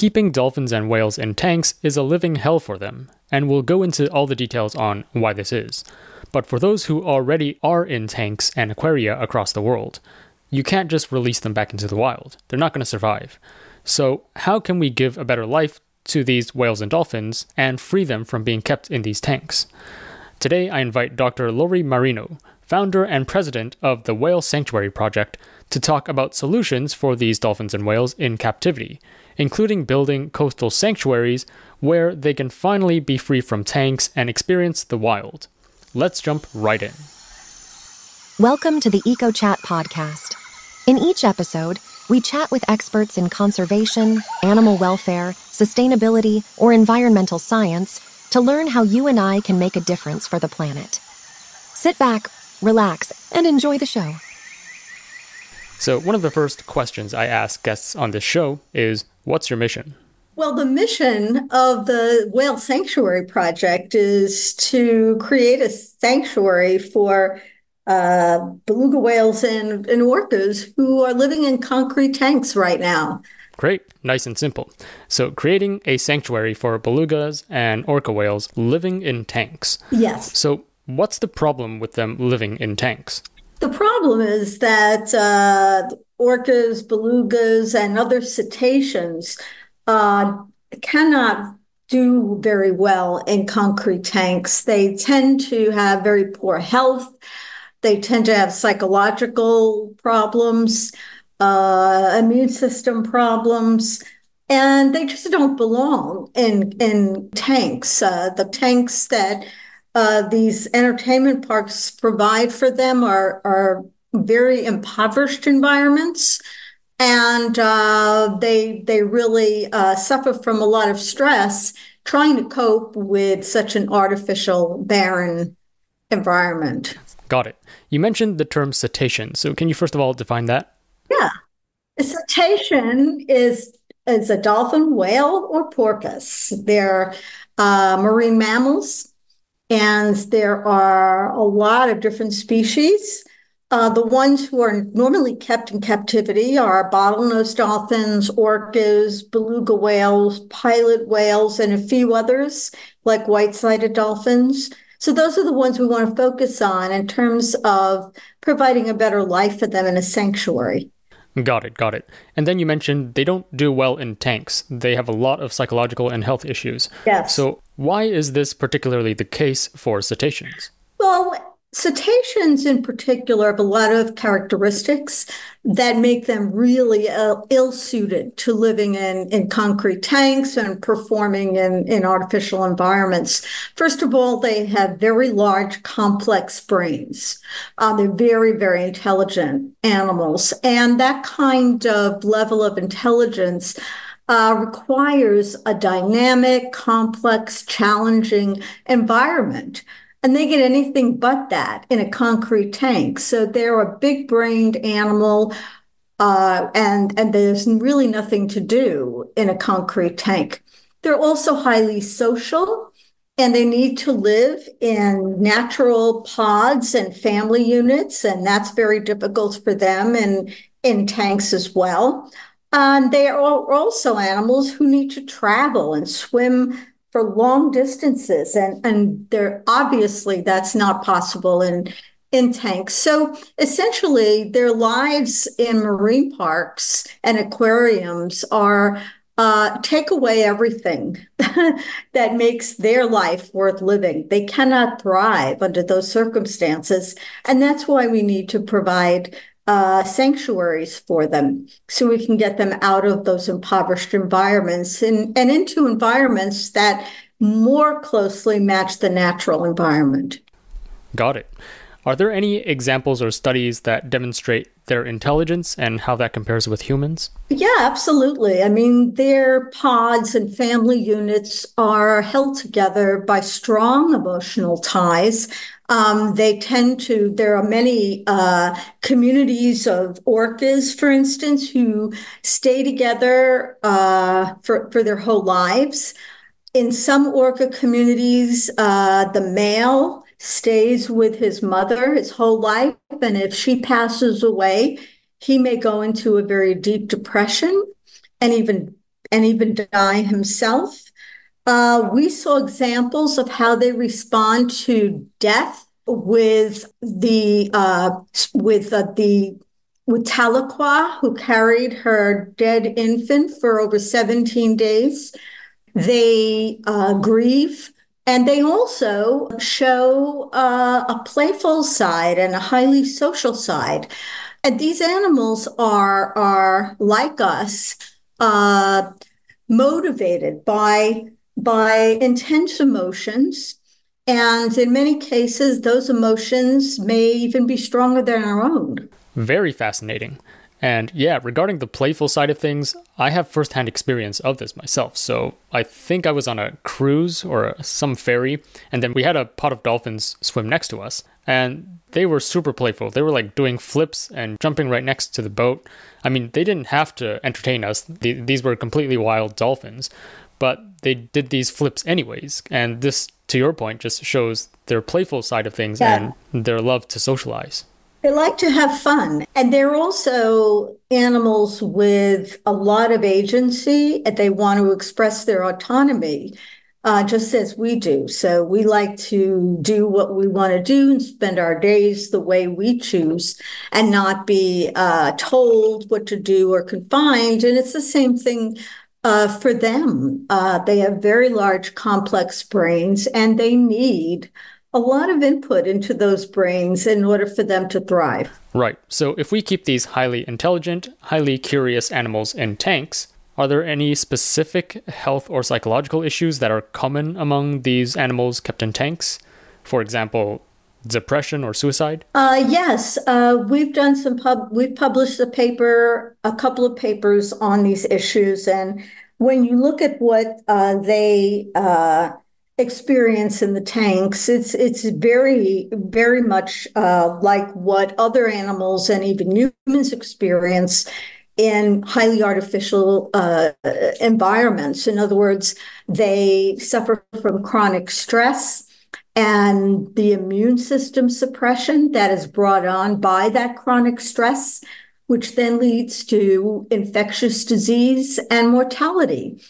Keeping dolphins and whales in tanks is a living hell for them, and we'll go into all the details on why this is. But for those who already are in tanks and aquaria across the world, you can't just release them back into the wild. They're not going to survive. So, how can we give a better life to these whales and dolphins and free them from being kept in these tanks? Today, I invite Dr. Lori Marino, founder and president of the Whale Sanctuary Project, to talk about solutions for these dolphins and whales in captivity including building coastal sanctuaries where they can finally be free from tanks and experience the wild. Let's jump right in. Welcome to the EcoChat podcast. In each episode, we chat with experts in conservation, animal welfare, sustainability, or environmental science to learn how you and I can make a difference for the planet. Sit back, relax, and enjoy the show. So, one of the first questions I ask guests on this show is What's your mission? Well, the mission of the Whale Sanctuary Project is to create a sanctuary for uh, beluga whales and, and orcas who are living in concrete tanks right now. Great, nice and simple. So, creating a sanctuary for belugas and orca whales living in tanks. Yes. So, what's the problem with them living in tanks? The problem is that uh, orcas, belugas, and other cetaceans uh, cannot do very well in concrete tanks. They tend to have very poor health. They tend to have psychological problems, uh, immune system problems, and they just don't belong in in tanks. Uh, the tanks that uh, these entertainment parks provide for them are, are very impoverished environments and uh, they they really uh, suffer from a lot of stress trying to cope with such an artificial barren environment. Got it. You mentioned the term cetacean. So can you first of all define that? Yeah. A cetacean is is a dolphin whale or porpoise. They're uh, marine mammals and there are a lot of different species. Uh, the ones who are normally kept in captivity are bottlenose dolphins, orcas, beluga whales, pilot whales, and a few others like white-sided dolphins. So those are the ones we want to focus on in terms of providing a better life for them in a sanctuary. Got it, got it. And then you mentioned they don't do well in tanks. They have a lot of psychological and health issues. Yes. So, why is this particularly the case for cetaceans? Well, Cetaceans, in particular, have a lot of characteristics that make them really uh, ill suited to living in, in concrete tanks and performing in, in artificial environments. First of all, they have very large, complex brains. Uh, they're very, very intelligent animals. And that kind of level of intelligence. Uh, requires a dynamic, complex, challenging environment and they get anything but that in a concrete tank. So they're a big brained animal. Uh, and and there's really nothing to do in a concrete tank. They're also highly social, and they need to live in natural pods and family units, and that's very difficult for them and in tanks as well. And they are also animals who need to travel and swim for long distances and and there obviously that's not possible in in tanks so essentially their lives in marine parks and aquariums are uh, take away everything that makes their life worth living. They cannot thrive under those circumstances. And that's why we need to provide uh, sanctuaries for them so we can get them out of those impoverished environments and, and into environments that more closely match the natural environment. Got it. Are there any examples or studies that demonstrate their intelligence and how that compares with humans? Yeah, absolutely. I mean, their pods and family units are held together by strong emotional ties. Um, they tend to, there are many uh, communities of orcas, for instance, who stay together uh, for, for their whole lives. In some orca communities, uh, the male stays with his mother his whole life. And if she passes away, he may go into a very deep depression and even and even die himself. Uh, we saw examples of how they respond to death with the uh, with uh, the with Tahlequah, who carried her dead infant for over 17 days. They uh, grieve and they also show uh, a playful side and a highly social side. And these animals are, are like us, uh, motivated by, by intense emotions. And in many cases, those emotions may even be stronger than our own. Very fascinating. And yeah, regarding the playful side of things, I have firsthand experience of this myself. So I think I was on a cruise or some ferry, and then we had a pot of dolphins swim next to us, and they were super playful. They were like doing flips and jumping right next to the boat. I mean, they didn't have to entertain us, these were completely wild dolphins, but they did these flips anyways. And this, to your point, just shows their playful side of things yeah. and their love to socialize. They like to have fun. And they're also animals with a lot of agency and they want to express their autonomy, uh, just as we do. So we like to do what we want to do and spend our days the way we choose and not be uh, told what to do or confined. And it's the same thing uh, for them. Uh, they have very large, complex brains and they need a lot of input into those brains in order for them to thrive. Right. So if we keep these highly intelligent, highly curious animals in tanks, are there any specific health or psychological issues that are common among these animals kept in tanks? For example, depression or suicide? Uh, yes, uh, we've done some pub. We've published a paper, a couple of papers on these issues, and when you look at what uh, they uh, experience in the tanks. It's it's very very much uh, like what other animals and even humans experience in highly artificial uh, environments. In other words, they suffer from chronic stress and the immune system suppression that is brought on by that chronic stress, which then leads to infectious disease and mortality.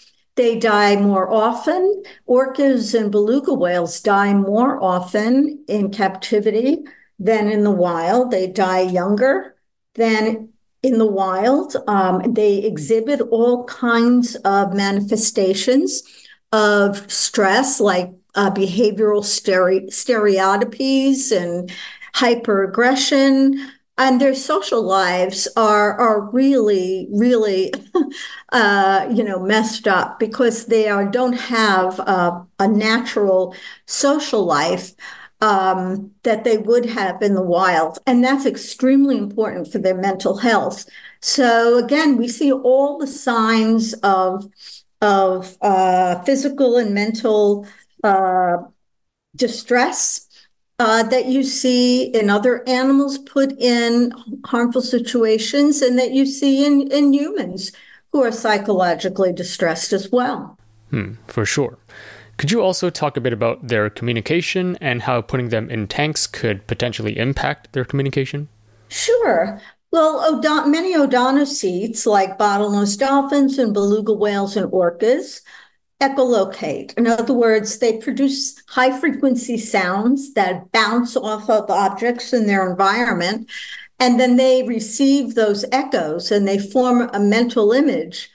They die more often. Orcas and beluga whales die more often in captivity than in the wild. They die younger than in the wild. Um, they exhibit all kinds of manifestations of stress, like uh, behavioral stere- stereotypies and hyperaggression, and their social lives are are really really uh, you know messed up because they are don't have a, a natural social life um, that they would have in the wild. And that's extremely important for their mental health. So again we see all the signs of of uh, physical and mental uh, distress uh, that you see in other animals put in harmful situations and that you see in, in humans who are psychologically distressed as well. Hmm, for sure. Could you also talk a bit about their communication and how putting them in tanks could potentially impact their communication? Sure. Well, many odontocetes, like bottlenose dolphins and beluga whales and orcas, echolocate. In other words, they produce high frequency sounds that bounce off of objects in their environment. And then they receive those echoes and they form a mental image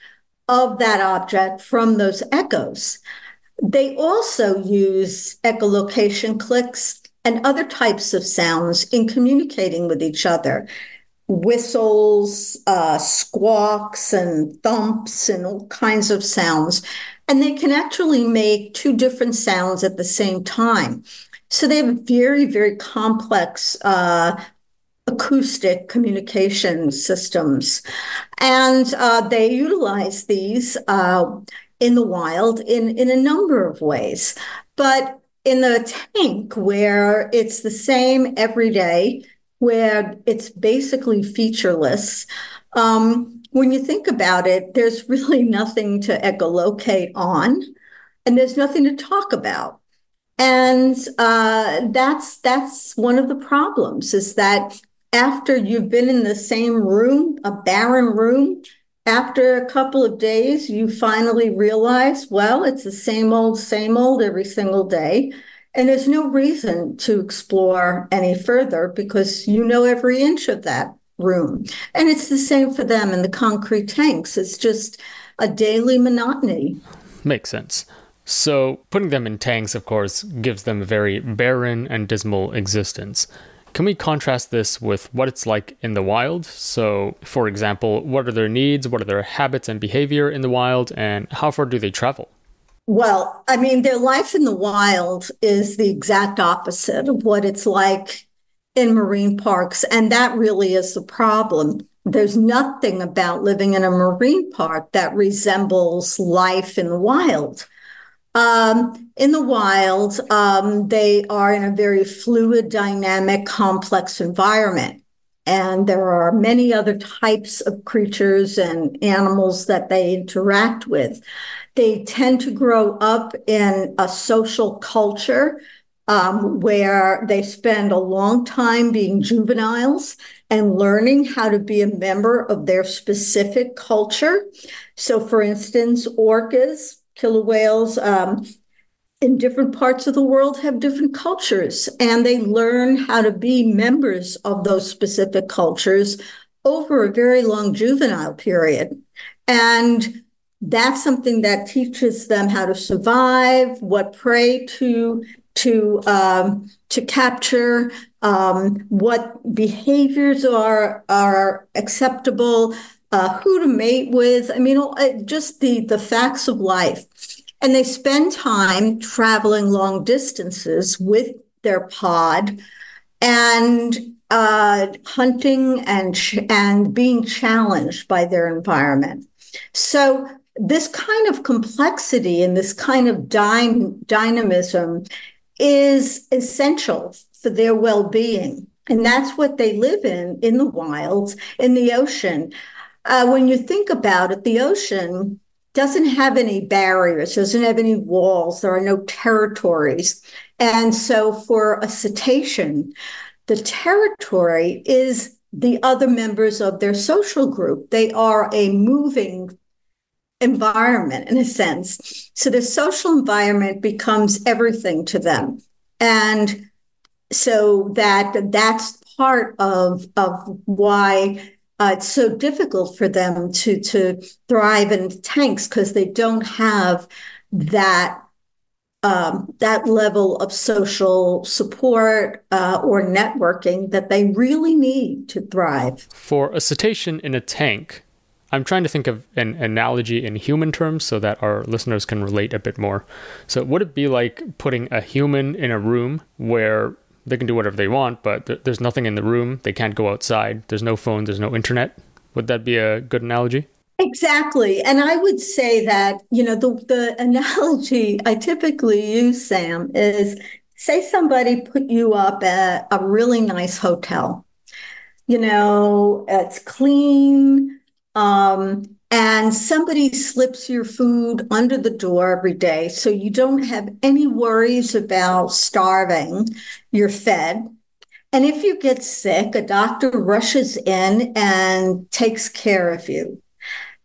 of that object from those echoes. They also use echolocation clicks and other types of sounds in communicating with each other whistles, uh, squawks, and thumps, and all kinds of sounds and they can actually make two different sounds at the same time. So they have very, very complex uh, acoustic communication systems. And uh, they utilize these uh, in the wild in, in a number of ways. But in the tank, where it's the same every day, where it's basically featureless, um, when you think about it, there's really nothing to echolocate on, and there's nothing to talk about. And uh, that's that's one of the problems is that after you've been in the same room, a barren room, after a couple of days, you finally realize, well, it's the same old, same old every single day. And there's no reason to explore any further because you know every inch of that room. And it's the same for them in the concrete tanks. It's just a daily monotony. Makes sense. So, putting them in tanks, of course, gives them a very barren and dismal existence. Can we contrast this with what it's like in the wild? So, for example, what are their needs, what are their habits and behavior in the wild, and how far do they travel? Well, I mean, their life in the wild is the exact opposite of what it's like in marine parks. And that really is the problem. There's nothing about living in a marine park that resembles life in the wild. Um, in the wild, um, they are in a very fluid, dynamic, complex environment. And there are many other types of creatures and animals that they interact with. They tend to grow up in a social culture um, where they spend a long time being juveniles and learning how to be a member of their specific culture. So, for instance, orcas killer whales um, in different parts of the world have different cultures, and they learn how to be members of those specific cultures over a very long juvenile period. And that's something that teaches them how to survive, what prey to to um, to capture, um, what behaviors are are acceptable, uh, who to mate with. I mean, just the the facts of life. And they spend time traveling long distances with their pod and uh, hunting and and being challenged by their environment. So this kind of complexity and this kind of dy- dynamism is essential for their well-being. And that's what they live in in the wilds, in the ocean uh, when you think about it, the ocean doesn't have any barriers, doesn't have any walls, there are no territories. And so for a cetacean, the territory is the other members of their social group. They are a moving environment in a sense. So the social environment becomes everything to them. And so that that's part of of why uh, it's so difficult for them to to thrive in tanks because they don't have that um, that level of social support uh, or networking that they really need to thrive. For a cetacean in a tank, I'm trying to think of an analogy in human terms so that our listeners can relate a bit more. So, would it be like putting a human in a room where they can do whatever they want, but th- there's nothing in the room. They can't go outside. There's no phone. There's no internet. Would that be a good analogy? Exactly. And I would say that, you know, the, the analogy I typically use, Sam, is say somebody put you up at a really nice hotel. You know, it's clean. Um, and somebody slips your food under the door every day. So you don't have any worries about starving. You're fed. And if you get sick, a doctor rushes in and takes care of you.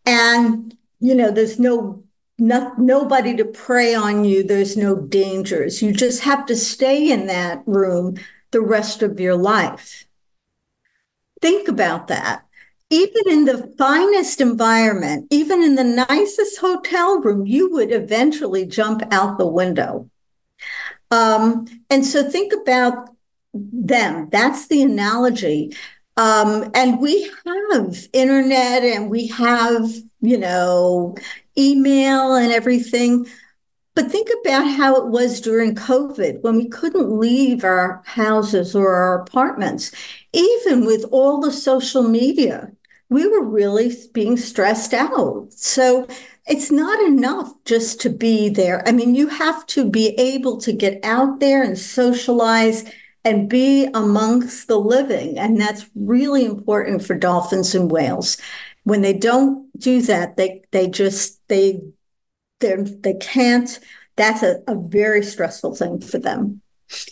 And, you know, there's no, no nobody to prey on you. There's no dangers. You just have to stay in that room the rest of your life. Think about that even in the finest environment, even in the nicest hotel room, you would eventually jump out the window. Um, and so think about them. That's the analogy. Um, and we have internet and we have, you know, email and everything. But think about how it was during COVID when we couldn't leave our houses or our apartments, even with all the social media we were really being stressed out. So it's not enough just to be there. I mean, you have to be able to get out there and socialize and be amongst the living. And that's really important for dolphins and whales. When they don't do that, they they just they they they can't. That's a, a very stressful thing for them.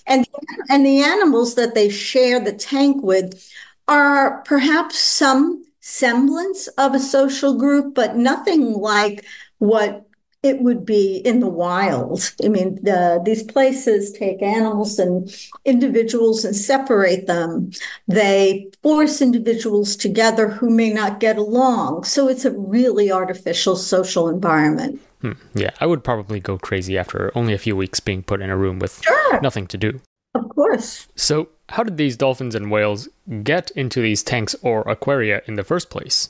And and the animals that they share the tank with are perhaps some semblance of a social group, but nothing like what it would be in the wild. I mean, the, these places take animals and individuals and separate them. They force individuals together who may not get along. So it's a really artificial social environment. Hmm. Yeah, I would probably go crazy after only a few weeks being put in a room with sure. nothing to do. Of course. So, how did these dolphins and whales get into these tanks or aquaria in the first place?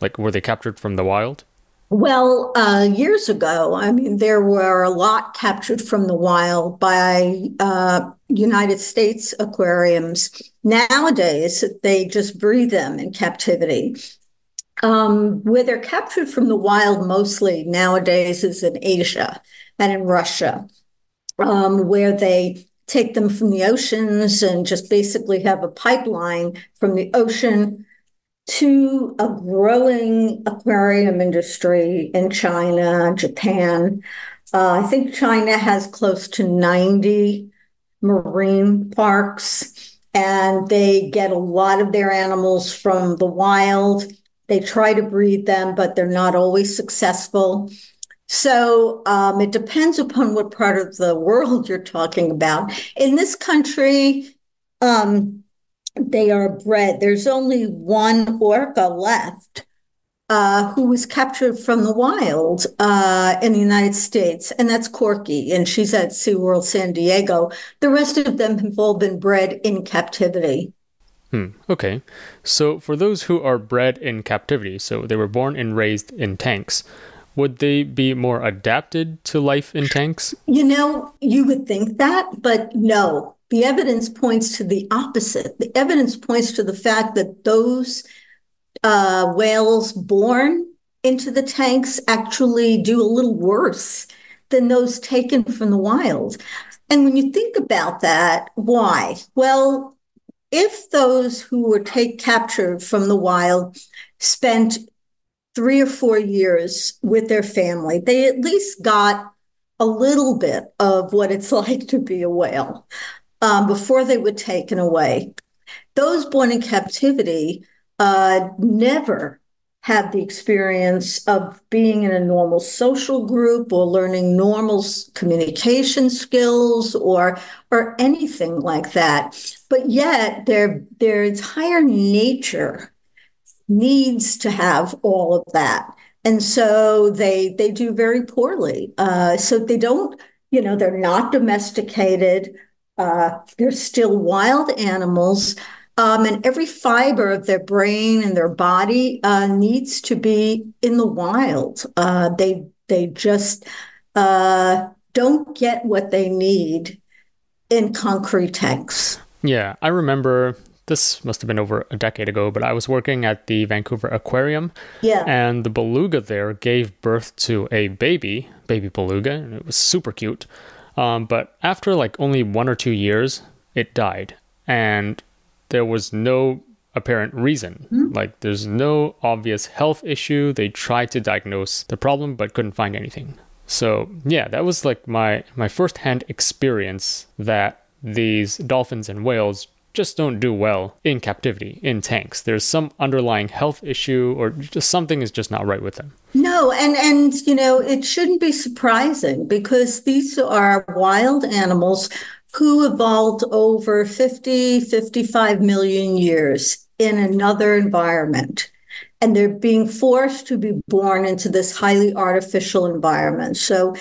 Like, were they captured from the wild? Well, uh, years ago, I mean, there were a lot captured from the wild by uh, United States aquariums. Nowadays, they just breed them in captivity. Um, where they're captured from the wild mostly nowadays is in Asia and in Russia, um, where they take them from the oceans and just basically have a pipeline from the ocean to a growing aquarium industry in China, Japan. Uh, I think China has close to 90 marine parks, and they get a lot of their animals from the wild. They try to breed them, but they're not always successful. So um, it depends upon what part of the world you're talking about. In this country, um, they are bred. There's only one orca left uh, who was captured from the wild uh, in the United States, and that's Corky, and she's at SeaWorld San Diego. The rest of them have all been bred in captivity. Hmm. Okay. So for those who are bred in captivity, so they were born and raised in tanks, would they be more adapted to life in tanks? You know, you would think that, but no. The evidence points to the opposite. The evidence points to the fact that those uh, whales born into the tanks actually do a little worse than those taken from the wild. And when you think about that, why? Well, if those who were take captured from the wild spent three or four years with their family, they at least got a little bit of what it's like to be a whale um, before they were taken away. Those born in captivity uh, never had the experience of being in a normal social group or learning normal communication skills or or anything like that. But yet their their entire nature needs to have all of that. And so they they do very poorly. Uh, so they don't, you know, they're not domesticated. Uh, they're still wild animals. Um, and every fiber of their brain and their body uh, needs to be in the wild. Uh, they they just uh, don't get what they need in concrete tanks. Yeah, I remember this must have been over a decade ago, but I was working at the Vancouver Aquarium. Yeah. And the beluga there gave birth to a baby, baby beluga, and it was super cute. Um, but after like only one or two years, it died. And there was no apparent reason. Mm-hmm. Like, there's no obvious health issue. They tried to diagnose the problem, but couldn't find anything. So, yeah, that was like my, my firsthand experience that these dolphins and whales just don't do well in captivity, in tanks. There's some underlying health issue or just something is just not right with them. No, and and you know, it shouldn't be surprising because these are wild animals who evolved over 50, 55 million years in another environment. And they're being forced to be born into this highly artificial environment. So,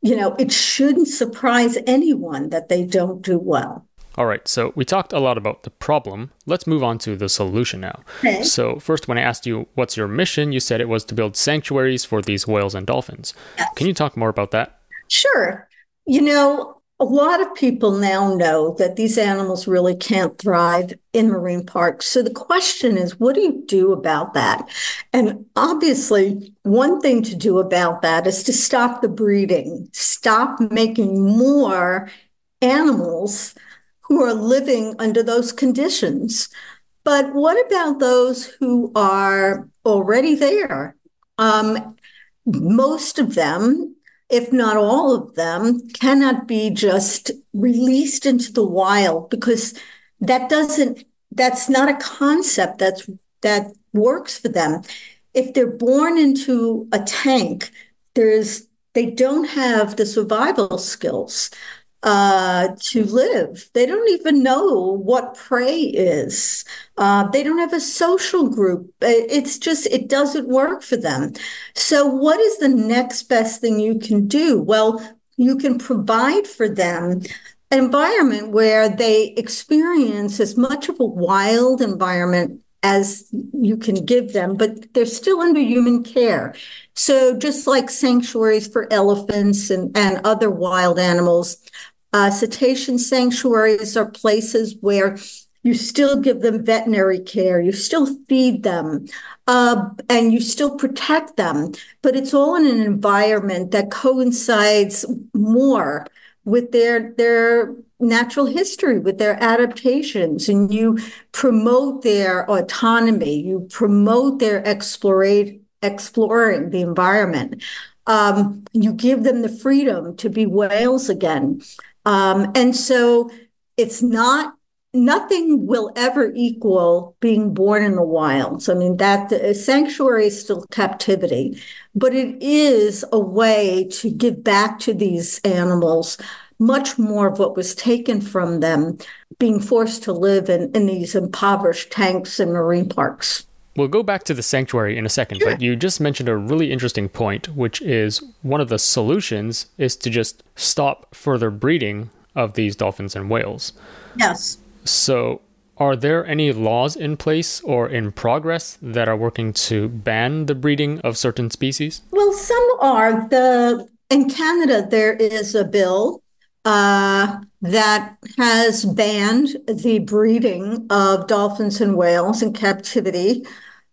you know, it shouldn't surprise anyone that they don't do well. All right, so we talked a lot about the problem. Let's move on to the solution now. Okay. So, first, when I asked you what's your mission, you said it was to build sanctuaries for these whales and dolphins. Yes. Can you talk more about that? Sure. You know, a lot of people now know that these animals really can't thrive in marine parks. So the question is, what do you do about that? And obviously, one thing to do about that is to stop the breeding, stop making more animals who are living under those conditions. But what about those who are already there? Um, most of them, if not all of them, cannot be just released into the wild because that doesn't, that's not a concept that's that works for them. If they're born into a tank, there's they don't have the survival skills uh, to live. They don't even know what prey is. Uh, they don't have a social group. It's just, it doesn't work for them. So, what is the next best thing you can do? Well, you can provide for them an environment where they experience as much of a wild environment as you can give them, but they're still under human care. So just like sanctuaries for elephants and, and other wild animals, uh, cetacean sanctuaries are places where you still give them veterinary care, you still feed them, uh, and you still protect them. But it's all in an environment that coincides more with their their natural history, with their adaptations, and you promote their autonomy. You promote their explorate exploring the environment. Um, you give them the freedom to be whales again. Um, and so it's not nothing will ever equal being born in the wilds. I mean, that sanctuary is still captivity, but it is a way to give back to these animals much more of what was taken from them being forced to live in, in these impoverished tanks and marine parks. We'll go back to the sanctuary in a second, sure. but you just mentioned a really interesting point, which is one of the solutions is to just stop further breeding of these dolphins and whales. Yes. So, are there any laws in place or in progress that are working to ban the breeding of certain species? Well, some are. The in Canada there is a bill uh, that has banned the breeding of dolphins and whales in captivity.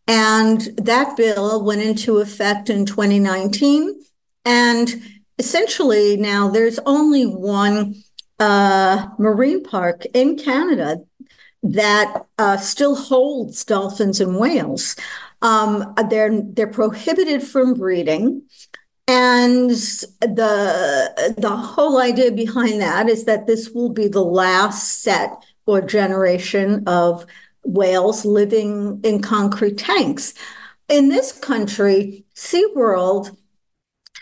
And that bill went into effect in 2019. And essentially, now there's only one uh, marine park in Canada that uh, still holds dolphins and whales. Um, they're they're prohibited from breeding. And the the whole idea behind that is that this will be the last set or generation of whales living in concrete tanks. In this country, SeaWorld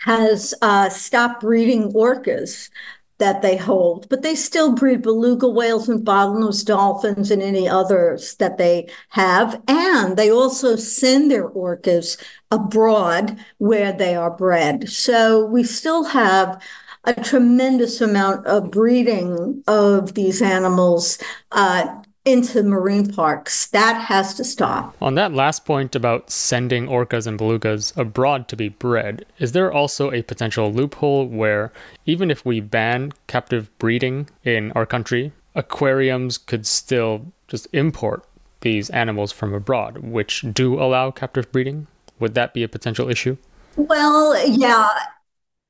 has uh, stopped breeding orcas that they hold, but they still breed beluga whales and bottlenose dolphins and any others that they have. And they also send their orcas abroad where they are bred. So we still have a tremendous amount of breeding of these animals uh, into marine parks. That has to stop. On that last point about sending orcas and belugas abroad to be bred, is there also a potential loophole where even if we ban captive breeding in our country, aquariums could still just import these animals from abroad, which do allow captive breeding? Would that be a potential issue? Well, yeah.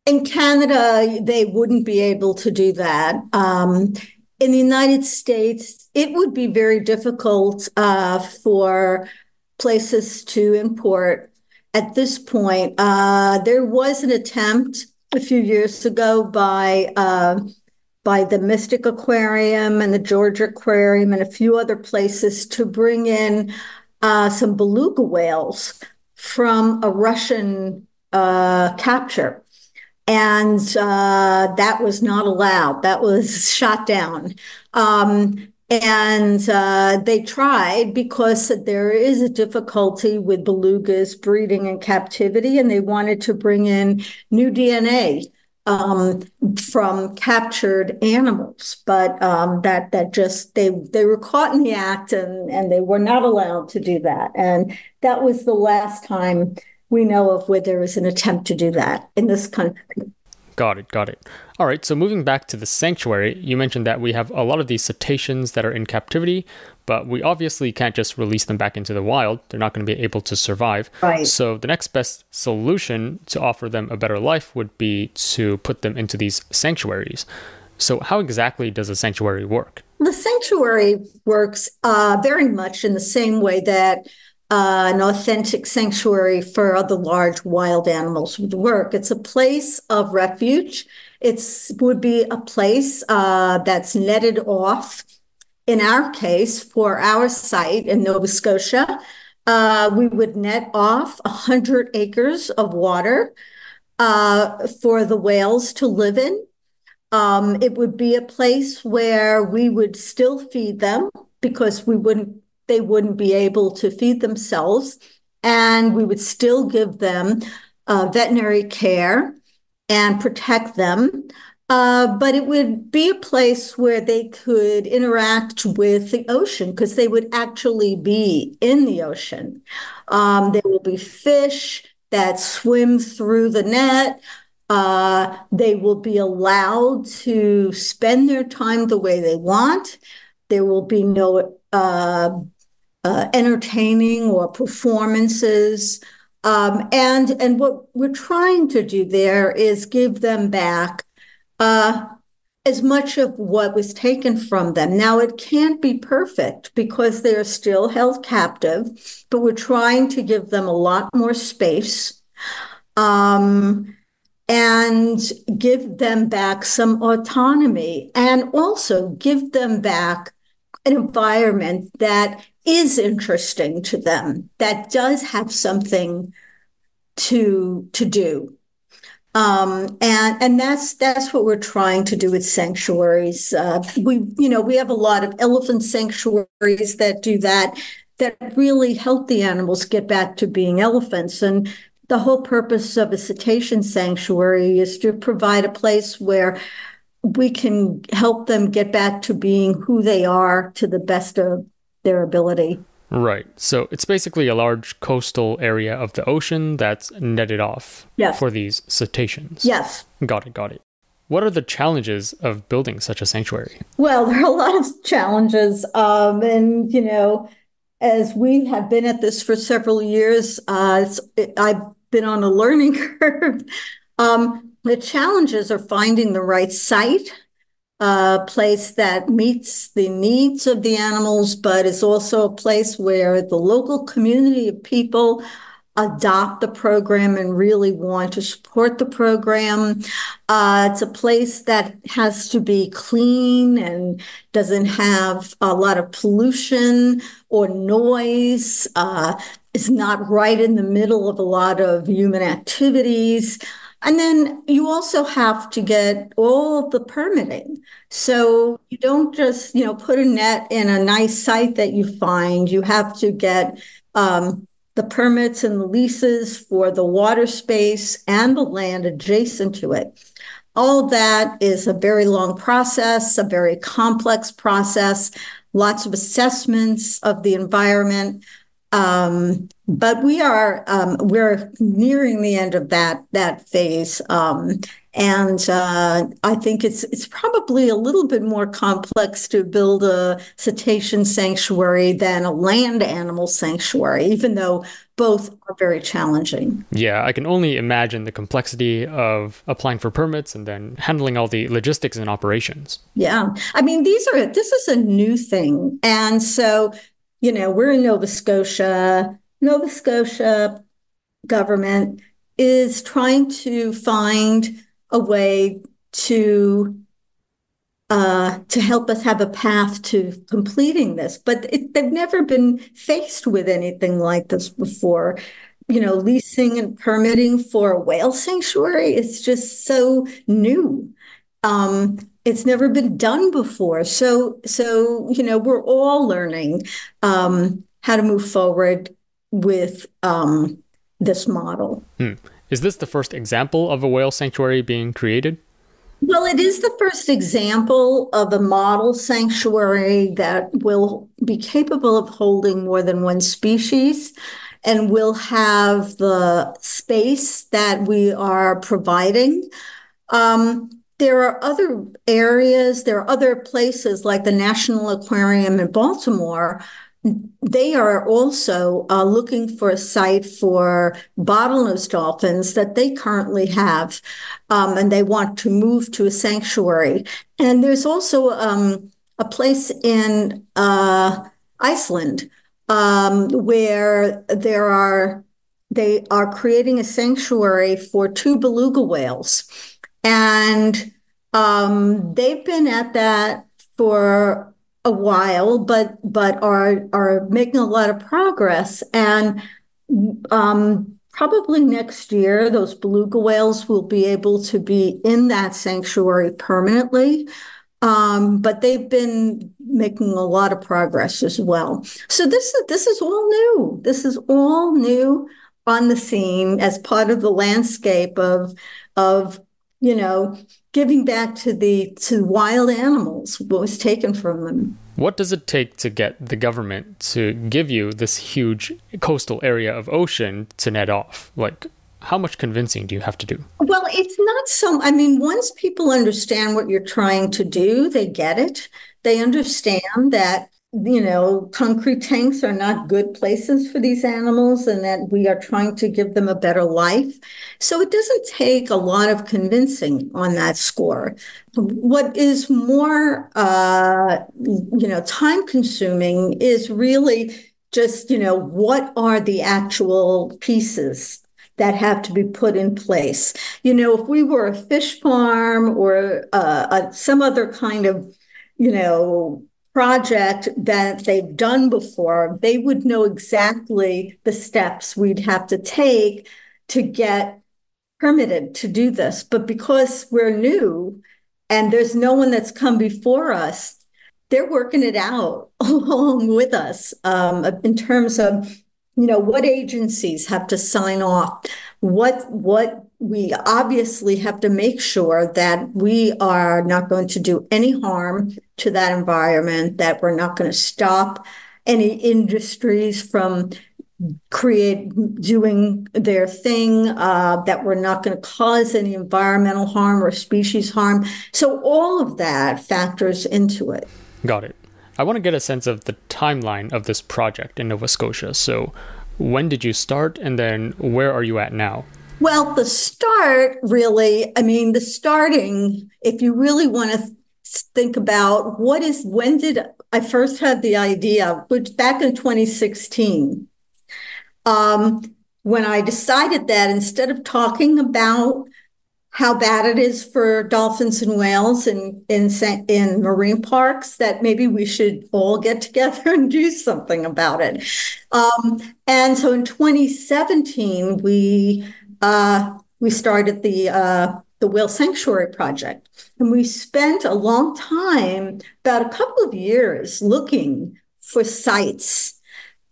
In Canada, they wouldn't be able to do that. Um, in the United States, it would be very difficult uh, for places to import at this point. Uh, there was an attempt a few years ago by uh, by the Mystic Aquarium and the Georgia Aquarium and a few other places to bring in uh, some beluga whales from a Russian uh, capture and uh, that was not allowed. That was shot down. Um, and uh, they tried because there is a difficulty with belugas breeding in captivity, and they wanted to bring in new DNA um, from captured animals. But um, that that just they they were caught in the act, and and they were not allowed to do that. And that was the last time we know of where there was an attempt to do that in this country. Got it, got it. All right, so moving back to the sanctuary, you mentioned that we have a lot of these cetaceans that are in captivity, but we obviously can't just release them back into the wild. They're not going to be able to survive. Right. So the next best solution to offer them a better life would be to put them into these sanctuaries. So, how exactly does a sanctuary work? The sanctuary works uh, very much in the same way that uh, an authentic sanctuary for other large wild animals would work. It's a place of refuge. It would be a place uh, that's netted off. In our case, for our site in Nova Scotia, Uh, we would net off 100 acres of water uh, for the whales to live in. Um, it would be a place where we would still feed them because we wouldn't they wouldn't be able to feed themselves and we would still give them uh, veterinary care and protect them uh, but it would be a place where they could interact with the ocean because they would actually be in the ocean. Um, there will be fish that swim through the net. Uh, they will be allowed to spend their time the way they want. There will be no uh, uh entertaining or performances. Um, and and what we're trying to do there is give them back uh, as much of what was taken from them. Now, it can't be perfect because they are still held captive, but we're trying to give them a lot more space um, and give them back some autonomy and also give them back an environment that is interesting to them, that does have something to, to do. Um, and and that's that's what we're trying to do with sanctuaries. Uh, we you know we have a lot of elephant sanctuaries that do that that really help the animals get back to being elephants. And the whole purpose of a cetacean sanctuary is to provide a place where we can help them get back to being who they are to the best of their ability. Right. So it's basically a large coastal area of the ocean that's netted off yes. for these cetaceans. Yes. Got it, got it. What are the challenges of building such a sanctuary? Well, there are a lot of challenges. Um, and, you know, as we have been at this for several years, uh, it, I've been on a learning curve. Um, the challenges are finding the right site a place that meets the needs of the animals, but is also a place where the local community of people adopt the program and really want to support the program. Uh, it's a place that has to be clean and doesn't have a lot of pollution or noise. Uh, it's not right in the middle of a lot of human activities. And then you also have to get all the permitting. So you don't just, you know, put a net in a nice site that you find. You have to get um, the permits and the leases for the water space and the land adjacent to it. All that is a very long process, a very complex process, lots of assessments of the environment. Um, but we are um, we're nearing the end of that that phase, um, and uh, I think it's it's probably a little bit more complex to build a cetacean sanctuary than a land animal sanctuary, even though both are very challenging. Yeah, I can only imagine the complexity of applying for permits and then handling all the logistics and operations. Yeah. I mean, these are this is a new thing. And so you know, we're in Nova Scotia. Nova Scotia government is trying to find a way to uh, to help us have a path to completing this. But it, they've never been faced with anything like this before. You know, leasing and permitting for a whale sanctuary is just so new. Um, it's never been done before. So, so you know, we're all learning um, how to move forward with um, this model. Hmm. Is this the first example of a whale sanctuary being created? Well, it is the first example of a model sanctuary that will be capable of holding more than one species and will have the space that we are providing. Um, there are other areas, there are other places like the National Aquarium in Baltimore. They are also uh, looking for a site for bottlenose dolphins that they currently have, um, and they want to move to a sanctuary. And there's also um, a place in uh, Iceland um, where there are they are creating a sanctuary for two beluga whales and um, they've been at that for a while, but but are are making a lot of progress. And um, probably next year, those beluga whales will be able to be in that sanctuary permanently. Um, but they've been making a lot of progress as well. So this is this is all new. This is all new on the scene as part of the landscape of of you know giving back to the to wild animals what was taken from them. What does it take to get the government to give you this huge coastal area of ocean to net off? Like how much convincing do you have to do? Well, it's not so. I mean, once people understand what you're trying to do, they get it. They understand that, you know, concrete tanks are not good places for these animals and that we are trying to give them a better life. So it doesn't take a lot of convincing on that score. What is more, uh, you know, time consuming is really just, you know, what are the actual pieces that have to be put in place. You know, if we were a fish farm or uh, a, some other kind of, you know, project that they've done before, they would know exactly the steps we'd have to take to get permitted to do this. But because we're new and there's no one that's come before us, they're working it out along with us um, in terms of you know what agencies have to sign off what what we obviously have to make sure that we are not going to do any harm to that environment that we're not going to stop any industries from create doing their thing uh, that we're not going to cause any environmental harm or species harm so all of that factors into it got it I want to get a sense of the timeline of this project in Nova Scotia. So, when did you start, and then where are you at now? Well, the start really, I mean, the starting, if you really want to think about what is, when did I first had the idea, which back in 2016, um, when I decided that instead of talking about how bad it is for dolphins and whales in, in, in marine parks that maybe we should all get together and do something about it. Um, and so in 2017, we uh, we started the uh, the Whale Sanctuary Project, and we spent a long time, about a couple of years, looking for sites.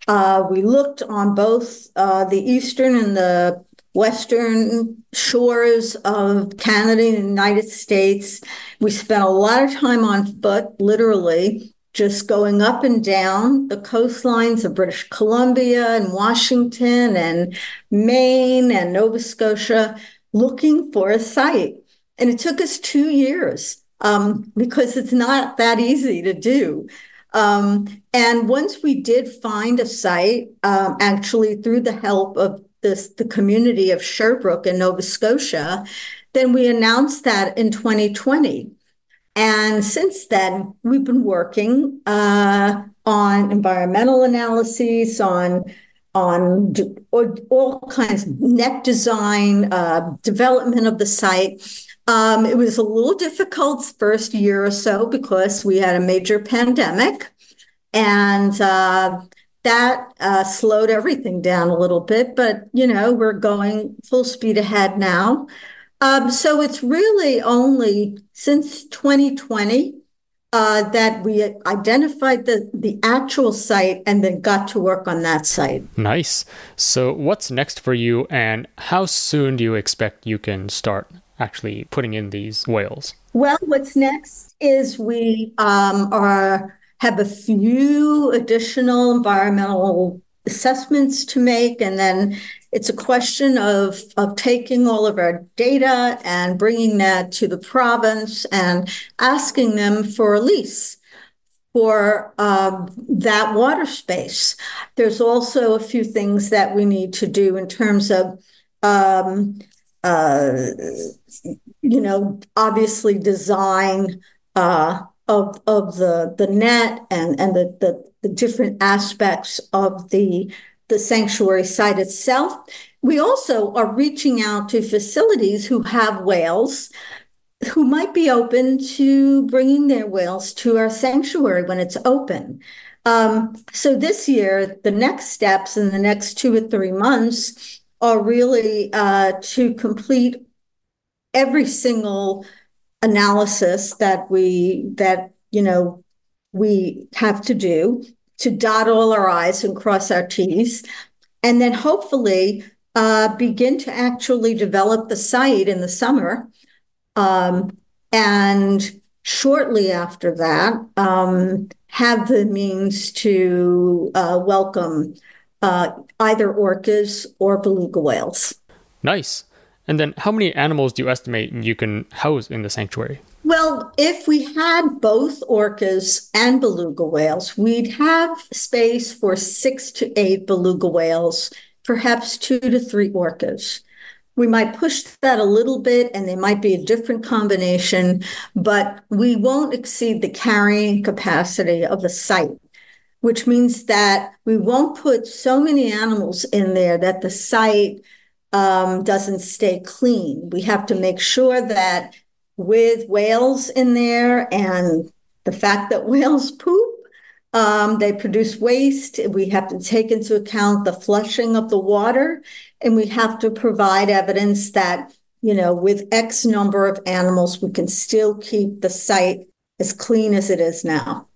Uh, we looked on both uh, the eastern and the western shores of Canada and the United States. We spent a lot of time on foot, literally, just going up and down the coastlines of British Columbia and Washington and Maine and Nova Scotia, looking for a site. And it took us two years um, because it's not that easy to do. Um, and once we did find a site, um, actually through the help of this, the community of Sherbrooke in Nova Scotia, then we announced that in 2020. And since then, we've been working uh, on environmental analyses, on on all kinds of net design, uh, development of the site. Um, it was a little difficult first year or so because we had a major pandemic, and uh, that uh, slowed everything down a little bit, but you know, we're going full speed ahead now. Um, so it's really only since 2020 uh, that we identified the, the actual site and then got to work on that site. Nice. So, what's next for you, and how soon do you expect you can start actually putting in these whales? Well, what's next is we um, are have a few additional environmental assessments to make. And then it's a question of, of taking all of our data and bringing that to the province and asking them for a lease for um, that water space. There's also a few things that we need to do in terms of, um, uh, you know, obviously design. Uh, of of the the net and and the the, the different aspects of the the sanctuary site itself. We also are reaching out to facilities who have whales who might be open to bringing their whales to our sanctuary when it's open. Um, so this year, the next steps in the next two or three months are really uh, to complete every single analysis that we that you know we have to do to dot all our i's and cross our t's and then hopefully uh, begin to actually develop the site in the summer. Um, and shortly after that um, have the means to uh, welcome uh, either orcas or beluga whales. Nice. And then how many animals do you estimate you can house in the sanctuary? Well, if we had both orcas and beluga whales, we'd have space for six to eight beluga whales, perhaps two to three orcas. We might push that a little bit and they might be a different combination, but we won't exceed the carrying capacity of the site, which means that we won't put so many animals in there that the site um, doesn't stay clean. We have to make sure that with whales in there and the fact that whales poop, um, they produce waste. We have to take into account the flushing of the water, and we have to provide evidence that, you know, with X number of animals, we can still keep the site as clean as it is now.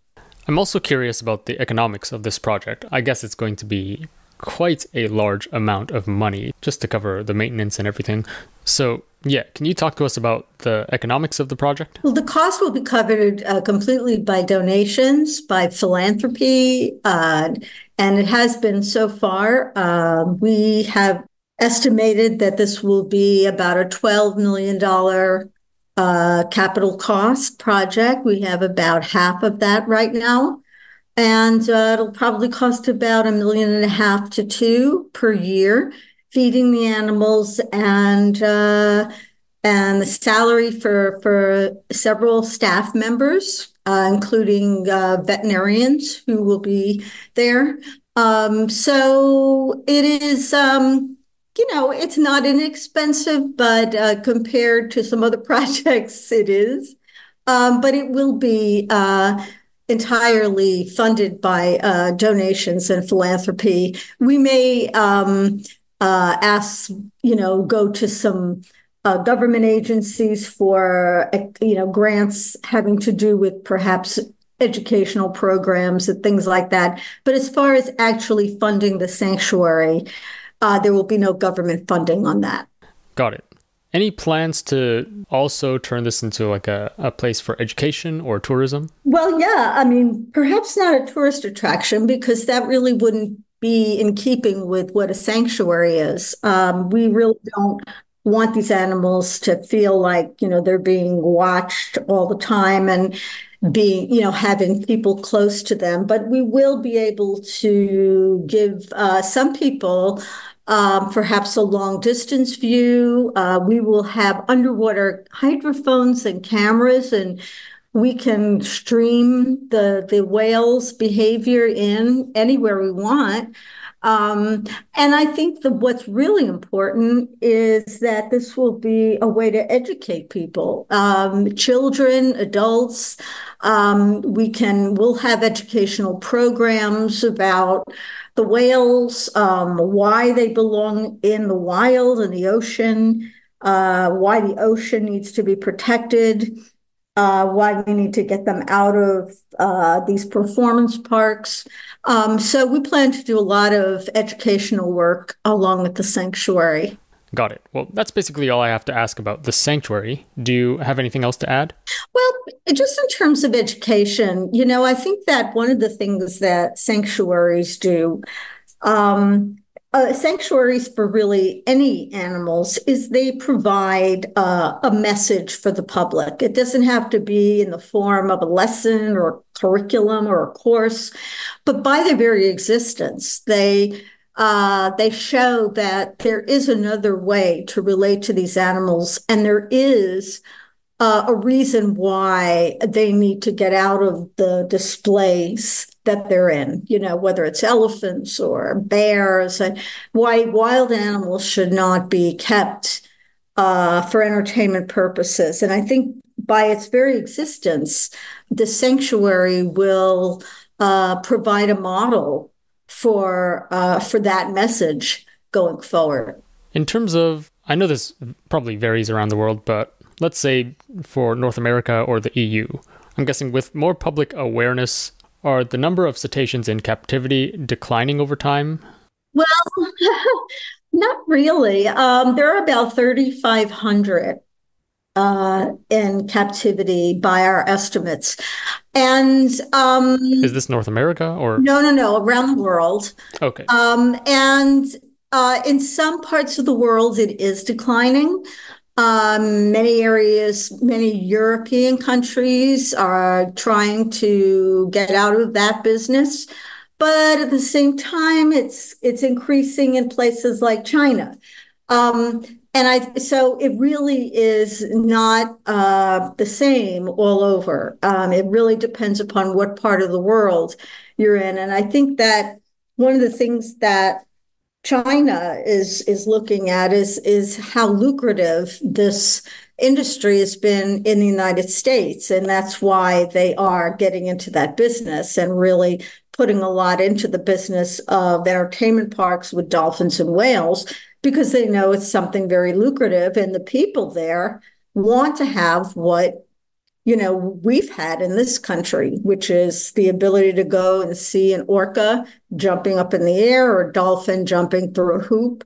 I'm also curious about the economics of this project. I guess it's going to be quite a large amount of money just to cover the maintenance and everything. So, yeah, can you talk to us about the economics of the project? Well, the cost will be covered uh, completely by donations, by philanthropy, uh, and it has been so far. Uh, we have estimated that this will be about a $12 million uh, capital cost project. We have about half of that right now and uh, it'll probably cost about a million and a half to two per year feeding the animals and uh, and the salary for for several staff members uh, including uh, veterinarians who will be there. Um, so it is um, you know it's not inexpensive but uh, compared to some other projects it is. Um, but it will be uh, entirely funded by uh, donations and philanthropy. We may um, uh, ask, you know, go to some uh, government agencies for, you know, grants having to do with perhaps educational programs and things like that. But as far as actually funding the sanctuary, uh, there will be no government funding on that. Got it. Any plans to also turn this into like a, a place for education or tourism? Well, yeah. I mean, perhaps not a tourist attraction because that really wouldn't be in keeping with what a sanctuary is. Um, we really don't want these animals to feel like, you know, they're being watched all the time and being, you know, having people close to them. But we will be able to give uh, some people perhaps a long distance view. Uh, we will have underwater hydrophones and cameras, and we can stream the whales' behavior in anywhere we want. Um, and I think what's really important is that this will be a way to educate people, um, children, adults. Um, we can, we'll have educational programs about the whales, um, why they belong in the wild and the ocean, uh, why the ocean needs to be protected, uh, why we need to get them out of uh, these performance parks. Um, so we plan to do a lot of educational work along with the sanctuary. Got it. Well, that's basically all I have to ask about the sanctuary. Do you have anything else to add? Well, just in terms of education, you know, I think that one of the things that sanctuaries do, um, uh, sanctuaries for really any animals is they provide uh, a message for the public. It doesn't have to be in the form of a lesson or a curriculum or a course, but by their very existence, they uh, they show that there is another way to relate to these animals, and there is uh, a reason why they need to get out of the displays that they're in. You know, whether it's elephants or bears, and why wild animals should not be kept uh, for entertainment purposes. And I think by its very existence, the sanctuary will uh, provide a model for uh, for that message going forward. In terms of, I know this probably varies around the world, but let's say for North America or the EU, I'm guessing with more public awareness, are the number of cetaceans in captivity declining over time? Well, not really. Um, there are about 3,500 uh, in captivity by our estimates. And um, is this North America or no, no, no, around the world? Okay. Um, and uh, in some parts of the world, it is declining. Um, many areas, many European countries are trying to get out of that business, but at the same time, it's it's increasing in places like China. Um, and I so it really is not uh, the same all over. Um, it really depends upon what part of the world you're in, and I think that one of the things that China is is looking at is is how lucrative this industry has been in the United States, and that's why they are getting into that business and really putting a lot into the business of entertainment parks with dolphins and whales because they know it's something very lucrative and the people there want to have what you know we've had in this country which is the ability to go and see an orca jumping up in the air or a dolphin jumping through a hoop.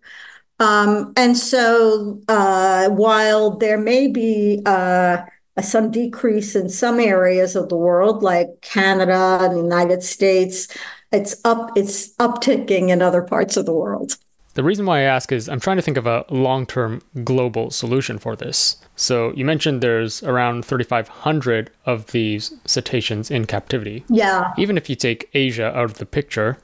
Um, and so uh, while there may be uh, some decrease in some areas of the world like canada and the united states it's up it's upticking in other parts of the world the reason why I ask is I'm trying to think of a long term global solution for this. So you mentioned there's around 3,500 of these cetaceans in captivity. Yeah. Even if you take Asia out of the picture,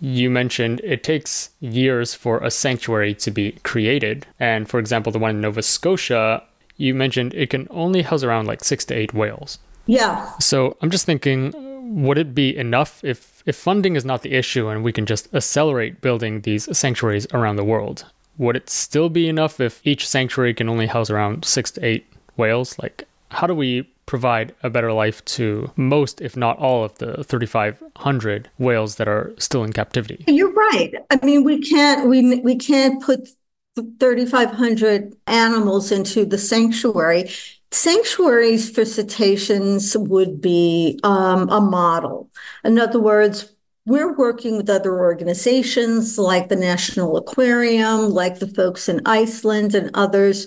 you mentioned it takes years for a sanctuary to be created. And for example, the one in Nova Scotia, you mentioned it can only house around like six to eight whales. Yeah. So I'm just thinking, would it be enough if if funding is not the issue and we can just accelerate building these sanctuaries around the world, would it still be enough if each sanctuary can only house around six to eight whales? Like, how do we provide a better life to most, if not all, of the 3,500 whales that are still in captivity? You're right. I mean, we can't we we can't put 3,500 animals into the sanctuary. Sanctuaries for cetaceans would be um, a model. In other words, we're working with other organizations like the National Aquarium, like the folks in Iceland and others,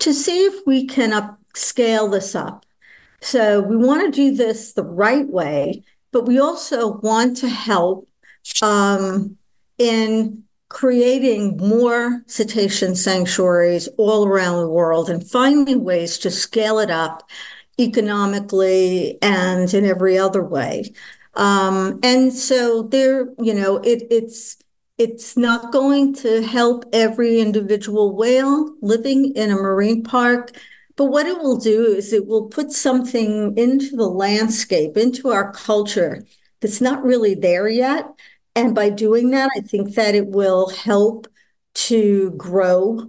to see if we can up, scale this up. So we want to do this the right way, but we also want to help um, in creating more cetacean sanctuaries all around the world and finding ways to scale it up economically and in every other way. Um, and so there, you know, it, it's it's not going to help every individual whale living in a marine park. But what it will do is it will put something into the landscape, into our culture that's not really there yet. And by doing that, I think that it will help to grow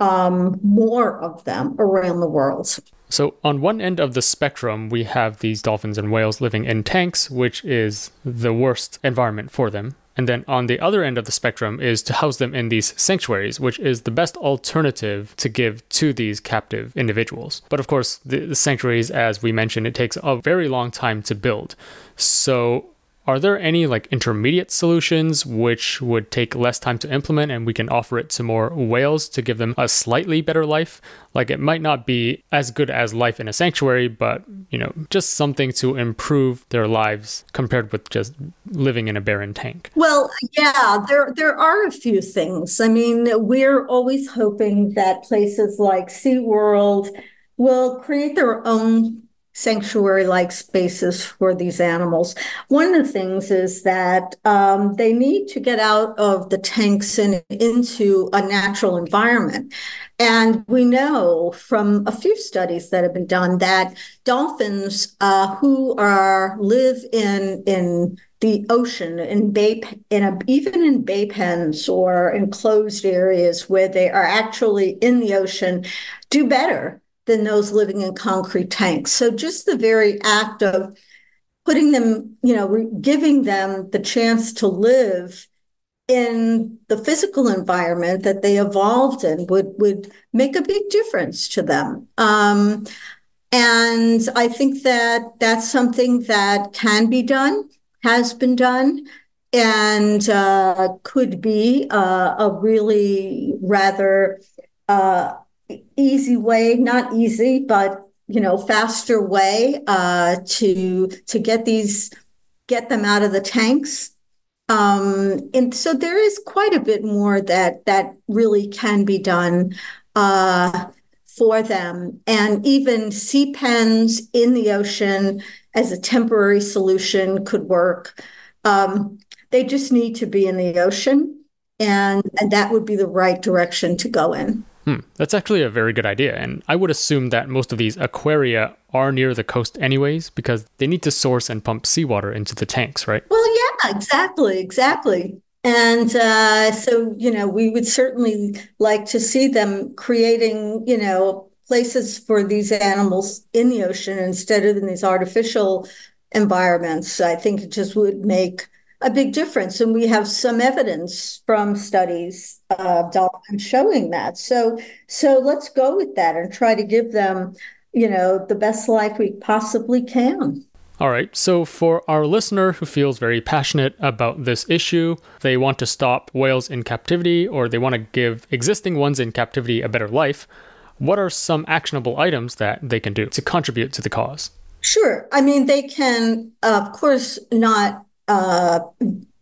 um, more of them around the world. So, on one end of the spectrum, we have these dolphins and whales living in tanks, which is the worst environment for them. And then on the other end of the spectrum is to house them in these sanctuaries, which is the best alternative to give to these captive individuals. But of course, the, the sanctuaries, as we mentioned, it takes a very long time to build. So, are there any like intermediate solutions which would take less time to implement and we can offer it to more whales to give them a slightly better life? Like it might not be as good as life in a sanctuary, but you know, just something to improve their lives compared with just living in a barren tank. Well, yeah, there there are a few things. I mean, we're always hoping that places like SeaWorld will create their own sanctuary like spaces for these animals. One of the things is that um, they need to get out of the tanks and into a natural environment. And we know from a few studies that have been done that dolphins uh, who are live in in the ocean in bay in a, even in bay pens or enclosed areas where they are actually in the ocean do better than those living in concrete tanks. So just the very act of putting them, you know, giving them the chance to live in the physical environment that they evolved in would would make a big difference to them. Um, and I think that that's something that can be done, has been done, and uh, could be uh, a really rather uh, easy way, not easy, but you know, faster way uh, to to get these get them out of the tanks. Um, and so there is quite a bit more that that really can be done uh, for them, and even sea pens in the ocean as a temporary solution could work. Um, they just need to be in the ocean, and and that would be the right direction to go in. Hmm, that's actually a very good idea, and I would assume that most of these aquaria are near the coast anyways, because they need to source and pump seawater into the tanks, right? Well, yeah, exactly, exactly. And uh, so, you know, we would certainly like to see them creating, you know, places for these animals in the ocean instead of in these artificial environments. I think it just would make a big difference. And we have some evidence from studies uh, dolphins showing that. So, so let's go with that and try to give them, you know, the best life we possibly can. All right, so for our listener who feels very passionate about this issue, they want to stop whales in captivity or they want to give existing ones in captivity a better life, what are some actionable items that they can do to contribute to the cause? Sure. I mean, they can, uh, of course, not uh,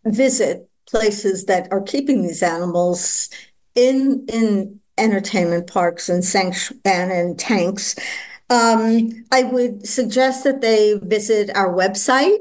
visit places that are keeping these animals in in entertainment parks and sanctu- and in tanks. Um, I would suggest that they visit our website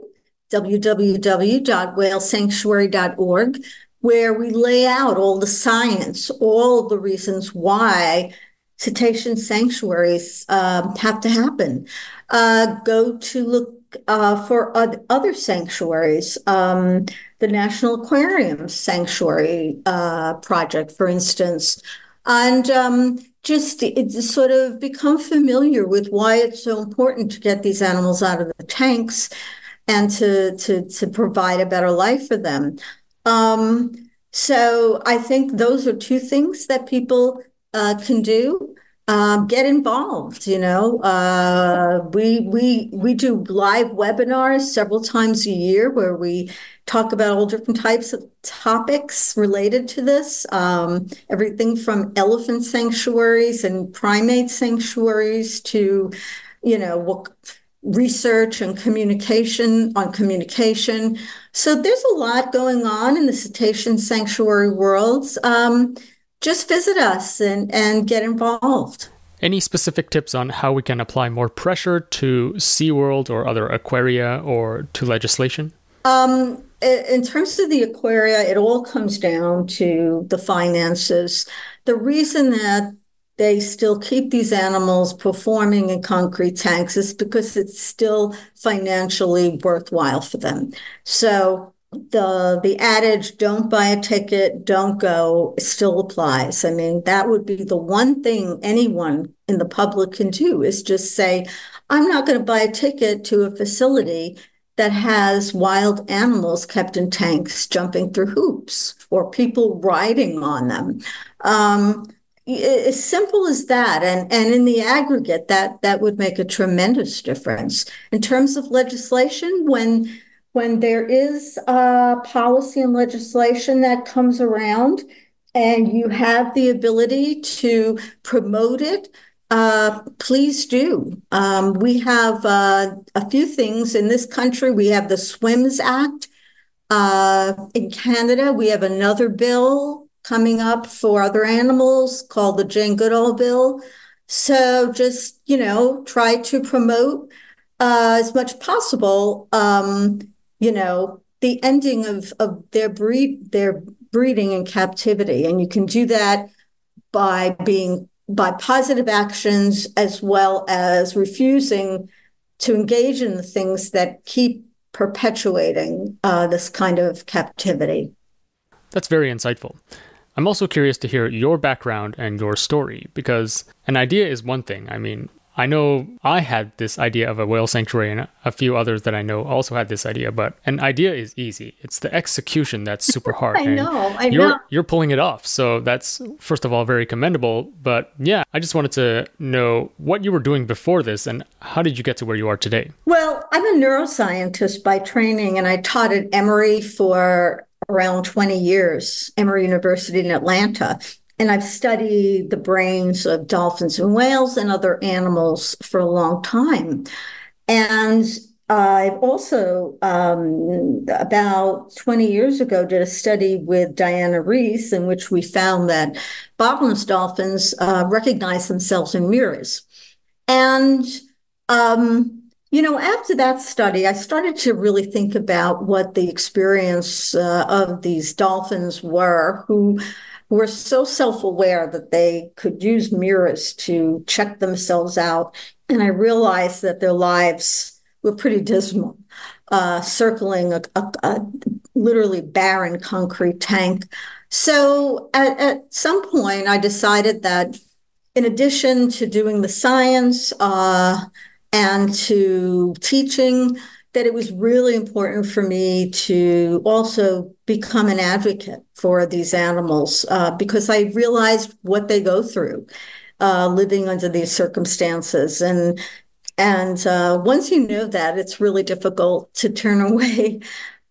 www.whalesanctuary.org where we lay out all the science, all the reasons why cetacean sanctuaries uh, have to happen. Uh, go to look uh, for other sanctuaries. Um, the National Aquarium Sanctuary uh, Project, for instance, and um, just sort of become familiar with why it's so important to get these animals out of the tanks and to to to provide a better life for them. Um, so I think those are two things that people uh, can do um, get involved. You know, uh, we we we do live webinars several times a year where we talk about all different types of topics related to this. Um, everything from elephant sanctuaries and primate sanctuaries to, you know, what research and communication on communication. So there's a lot going on in the cetacean sanctuary worlds. Um, just visit us and, and get involved. Any specific tips on how we can apply more pressure to SeaWorld or other aquaria or to legislation? Um, in terms of the aquaria, it all comes down to the finances. The reason that they still keep these animals performing in concrete tanks is because it's still financially worthwhile for them. So the the adage don't buy a ticket don't go still applies. I mean that would be the one thing anyone in the public can do is just say i'm not going to buy a ticket to a facility that has wild animals kept in tanks jumping through hoops or people riding on them. Um, as simple as that and and in the aggregate that that would make a tremendous difference. In terms of legislation when when there is a policy and legislation that comes around and you have the ability to promote it, uh, please do. Um, we have uh, a few things in this country. We have the SWIMS Act. Uh, in Canada, we have another bill coming up for other animals called the Jane Goodall Bill. So just, you know, try to promote uh, as much as possible, um, you know, the ending of, of their breed, their breeding in captivity. And you can do that by being by positive actions as well as refusing to engage in the things that keep perpetuating uh, this kind of captivity. That's very insightful. I'm also curious to hear your background and your story because an idea is one thing. I mean, I know I had this idea of a whale sanctuary, and a few others that I know also had this idea. But an idea is easy; it's the execution that's super hard. I know. I you're, know. You're pulling it off, so that's first of all very commendable. But yeah, I just wanted to know what you were doing before this, and how did you get to where you are today? Well, I'm a neuroscientist by training, and I taught at Emory for around 20 years, Emory University in Atlanta. And I've studied the brains of dolphins and whales and other animals for a long time. And I've also, um, about 20 years ago, did a study with Diana Reiss in which we found that bottlenose dolphins uh, recognize themselves in mirrors. And, um, you know, after that study, I started to really think about what the experience uh, of these dolphins were who were so self aware that they could use mirrors to check themselves out. And I realized that their lives were pretty dismal, uh, circling a, a, a, literally barren concrete tank. So at, at, some point, I decided that in addition to doing the science uh, and to teaching, that it was really important for me to also become an advocate for these animals uh, because I realized what they go through uh, living under these circumstances. And and uh, once you know that, it's really difficult to turn away.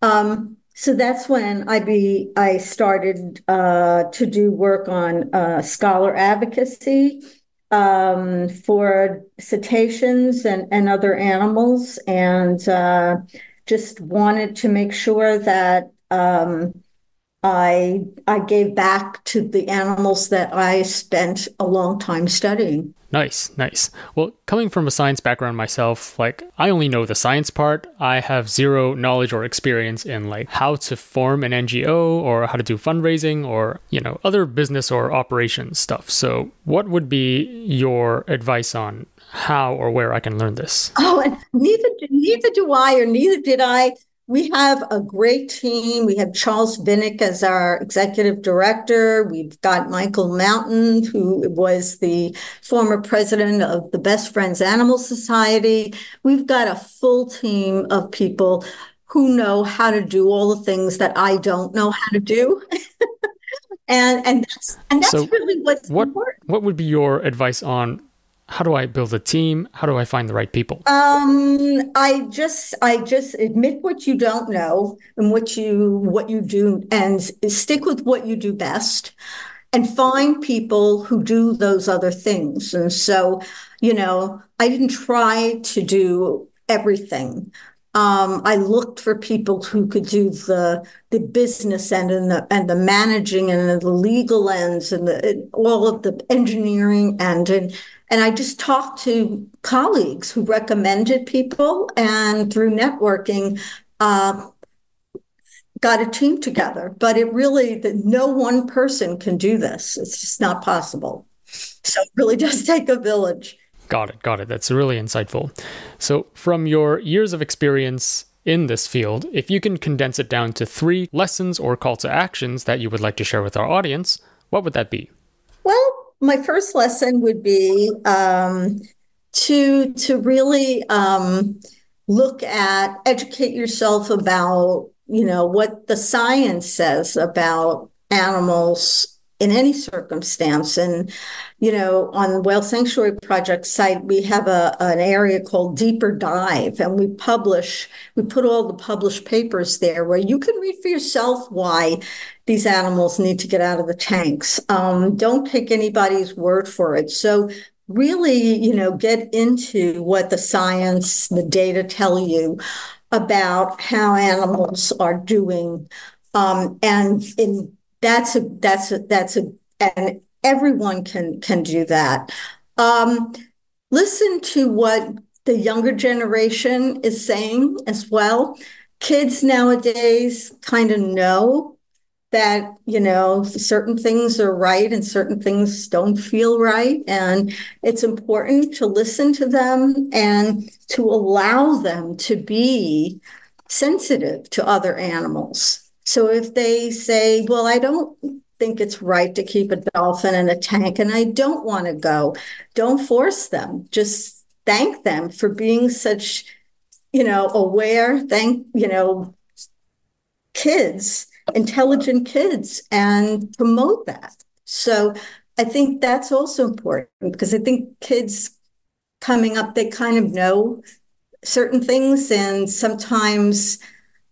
Um, so that's when I be I started uh, to do work on uh, scholar advocacy um, for cetaceans and, and other animals, and uh, just wanted to make sure that um, I I gave back to the animals that I spent a long time studying. Nice, nice. Well, coming from a science background myself, like I only know the science part. I have zero knowledge or experience in like how to form an NGO or how to do fundraising or, you know, other business or operations stuff. So, what would be your advice on how or where I can learn this? Oh, and neither neither do I or neither did I we have a great team. We have Charles Vinick as our executive director. We've got Michael Mountain, who was the former president of the Best Friends Animal Society. We've got a full team of people who know how to do all the things that I don't know how to do. and and that's and that's so really what's what, important. What would be your advice on how do I build a team? How do I find the right people? Um, I just I just admit what you don't know and what you what you do and stick with what you do best and find people who do those other things. And so, you know, I didn't try to do everything. Um, I looked for people who could do the the business end and the and the managing and the legal ends and, the, and all of the engineering end and and I just talked to colleagues who recommended people, and through networking, uh, got a team together. But it really that no one person can do this. It's just not possible. So it really does take a village. Got it. Got it. That's really insightful. So, from your years of experience in this field, if you can condense it down to three lessons or call to actions that you would like to share with our audience, what would that be? Well, my first lesson would be um, to to really um, look at educate yourself about you know what the science says about animals in any circumstance. And, you know, on Whale Sanctuary Project site, we have a, an area called Deeper Dive, and we publish, we put all the published papers there where you can read for yourself why these animals need to get out of the tanks. Um, don't take anybody's word for it. So really, you know, get into what the science, the data tell you about how animals are doing. Um, and in that's a that's a that's a and everyone can can do that. Um, listen to what the younger generation is saying as well. Kids nowadays kind of know that, you know, certain things are right and certain things don't feel right. And it's important to listen to them and to allow them to be sensitive to other animals. So if they say, well, I don't think it's right to keep a dolphin in a tank and I don't want to go, don't force them. Just thank them for being such, you know, aware, thank, you know, kids, intelligent kids, and promote that. So I think that's also important because I think kids coming up, they kind of know certain things and sometimes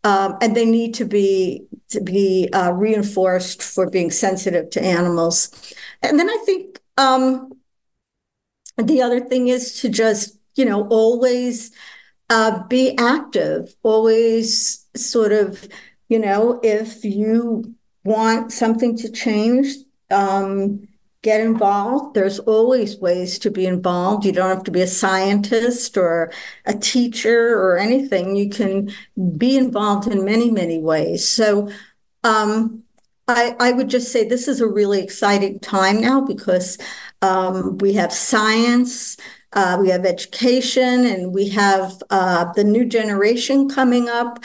um, and they need to be to be uh, reinforced for being sensitive to animals. And then I think um, the other thing is to just you know always uh, be active, always sort of you know if you want something to change. Um, get involved. There's always ways to be involved. You don't have to be a scientist or a teacher or anything. You can be involved in many, many ways. So um, I, I, would just say this is a really exciting time now because um, we have science. Uh, we have education and we have uh, the new generation coming up.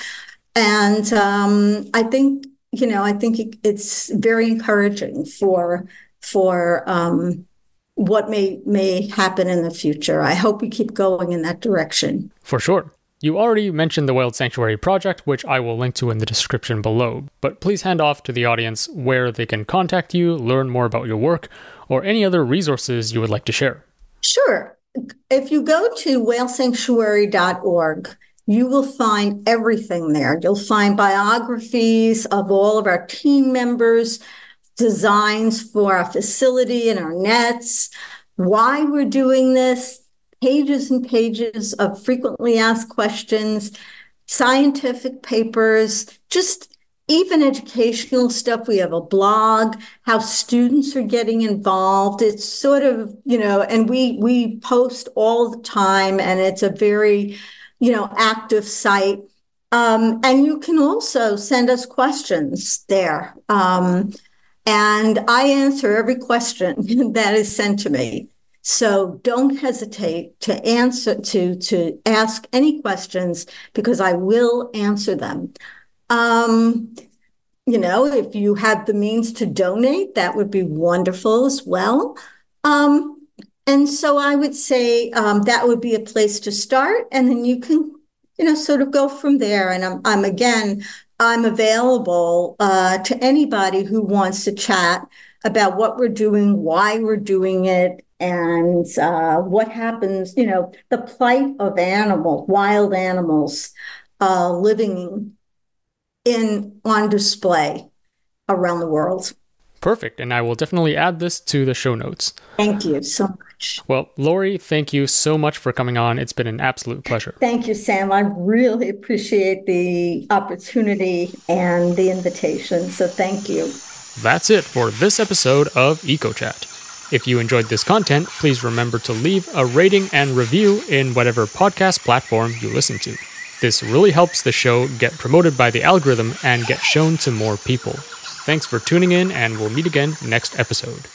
And um, I think, you know, I think it's very encouraging for for um, what may may happen in the future. I hope we keep going in that direction. For sure. You already mentioned the Whale Sanctuary Project, which I will link to in the description below, but please hand off to the audience where they can contact you, learn more about your work, or any other resources you would like to share. Sure. If you go to whalesanctuary.org, you will find everything there. You'll find biographies of all of our team members, designs for our facility and our nets, why we're doing this, pages and pages of frequently asked questions, scientific papers, just even educational stuff. We have a blog, how students are getting involved. It's sort of, you know, and we we post all the time and it's a very, you know, active site. Um, and you can also send us questions there. Um, and I answer every question that is sent to me. So don't hesitate to answer to to ask any questions because I will answer them. Um, you know, if you have the means to donate, that would be wonderful as well. Um, and so I would say um, that would be a place to start, and then you can, you know, sort of go from there. And I'm, I'm again I'm available uh, to anybody who wants to chat about what we're doing, why we're doing it, and uh, what happens, you know, the plight of animals, wild animals uh, living in on display around the world. Perfect. And I will definitely add this to the show notes. Thank you so much. Well, Lori, thank you so much for coming on. It's been an absolute pleasure. Thank you, Sam. I really appreciate the opportunity and the invitation. So thank you. That's it for this episode of EcoChat. If you enjoyed this content, please remember to leave a rating and review in whatever podcast platform you listen to. This really helps the show get promoted by the algorithm and get shown to more people. Thanks for tuning in, and we'll meet again next episode.